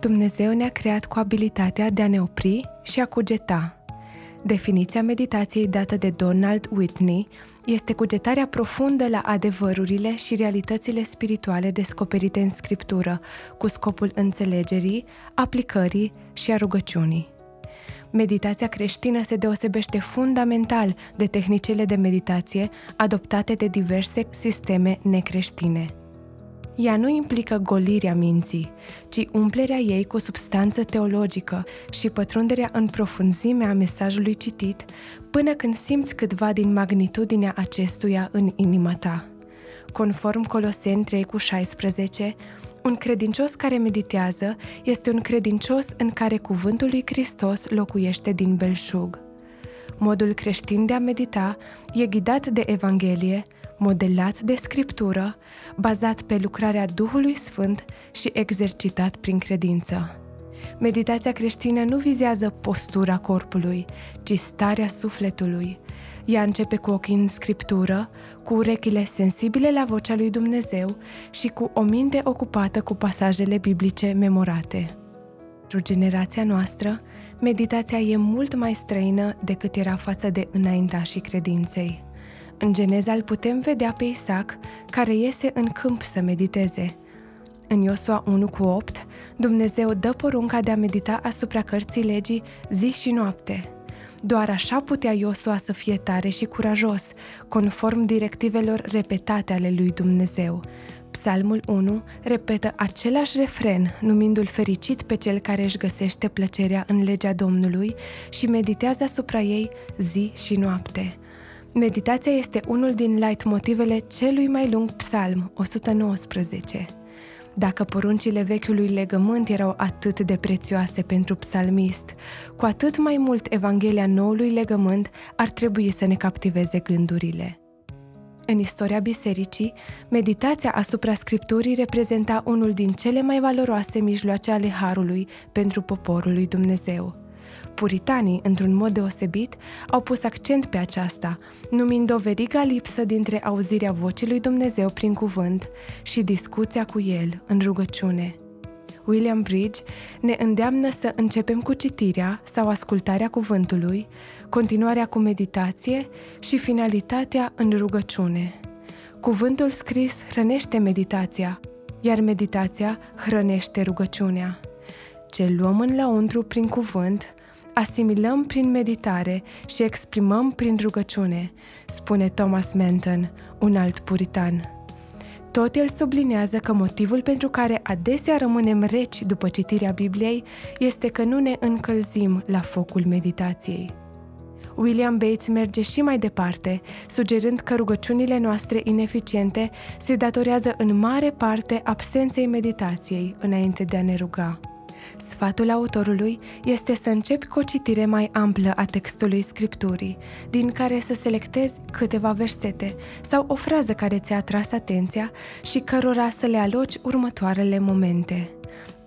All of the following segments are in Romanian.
Dumnezeu ne-a creat cu abilitatea de a ne opri și a cugeta. Definiția meditației dată de Donald Whitney este cugetarea profundă la adevărurile și realitățile spirituale descoperite în scriptură, cu scopul înțelegerii, aplicării și a rugăciunii. Meditația creștină se deosebește fundamental de tehnicile de meditație adoptate de diverse sisteme necreștine. Ea nu implică golirea minții, ci umplerea ei cu substanță teologică și pătrunderea în profunzimea mesajului citit, până când simți câtva din magnitudinea acestuia în inima ta. Conform Coloseni 3 cu 16, un credincios care meditează este un credincios în care cuvântul lui Hristos locuiește din belșug. Modul creștin de a medita e ghidat de Evanghelie, modelat de scriptură, bazat pe lucrarea Duhului Sfânt și exercitat prin credință. Meditația creștină nu vizează postura corpului, ci starea sufletului. Ea începe cu ochii în scriptură, cu urechile sensibile la vocea lui Dumnezeu și cu o minte ocupată cu pasajele biblice memorate. Pentru generația noastră, meditația e mult mai străină decât era față de înaintașii credinței. În Geneza îl putem vedea pe Isaac, care iese în câmp să mediteze. În Iosua 1 cu 8, Dumnezeu dă porunca de a medita asupra cărții legii zi și noapte. Doar așa putea Iosua să fie tare și curajos, conform directivelor repetate ale lui Dumnezeu. Psalmul 1 repetă același refren, numindu-l fericit pe cel care își găsește plăcerea în legea Domnului și meditează asupra ei zi și noapte. Meditația este unul din leitmotivele celui mai lung psalm, 119. Dacă poruncile vechiului legământ erau atât de prețioase pentru psalmist, cu atât mai mult Evanghelia noului legământ ar trebui să ne captiveze gândurile. În istoria bisericii, meditația asupra scripturii reprezenta unul din cele mai valoroase mijloace ale Harului pentru poporul lui Dumnezeu – Puritanii, într-un mod deosebit, au pus accent pe aceasta, numind o veriga lipsă dintre auzirea vocii lui Dumnezeu prin cuvânt și discuția cu el în rugăciune. William Bridge ne îndeamnă să începem cu citirea sau ascultarea cuvântului, continuarea cu meditație și finalitatea în rugăciune. Cuvântul scris hrănește meditația, iar meditația hrănește rugăciunea. Ce luăm în lăuntru prin cuvânt, asimilăm prin meditare și exprimăm prin rugăciune, spune Thomas Menton, un alt puritan. Tot el sublinează că motivul pentru care adesea rămânem reci după citirea Bibliei este că nu ne încălzim la focul meditației. William Bates merge și mai departe, sugerând că rugăciunile noastre ineficiente se datorează în mare parte absenței meditației înainte de a ne ruga. Sfatul autorului este să începi cu o citire mai amplă a textului scripturii, din care să selectezi câteva versete sau o frază care ți-a atras atenția și cărora să le aloci următoarele momente.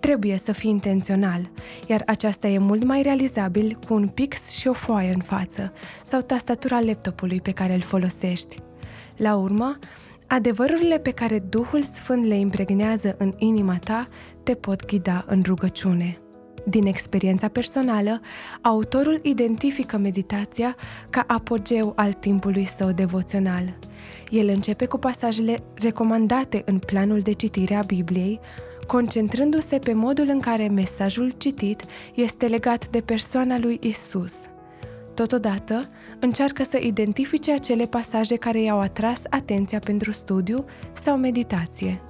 Trebuie să fii intențional, iar aceasta e mult mai realizabil cu un pix și o foaie în față sau tastatura laptopului pe care îl folosești. La urmă, Adevărurile pe care Duhul Sfânt le impregnează în inima ta te pot ghida în rugăciune. Din experiența personală, autorul identifică meditația ca apogeu al timpului său devoțional. El începe cu pasajele recomandate în planul de citire a Bibliei, concentrându-se pe modul în care mesajul citit este legat de persoana lui Isus. Totodată, încearcă să identifice acele pasaje care i-au atras atenția pentru studiu sau meditație.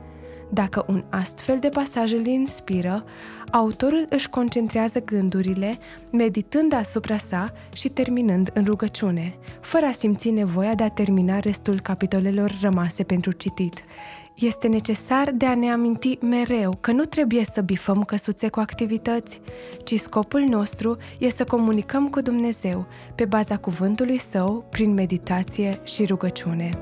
Dacă un astfel de pasaj îl inspiră, autorul își concentrează gândurile, meditând asupra sa și terminând în rugăciune, fără a simți nevoia de a termina restul capitolelor rămase pentru citit. Este necesar de a ne aminti mereu că nu trebuie să bifăm căsuțe cu activități, ci scopul nostru este să comunicăm cu Dumnezeu pe baza cuvântului Său prin meditație și rugăciune.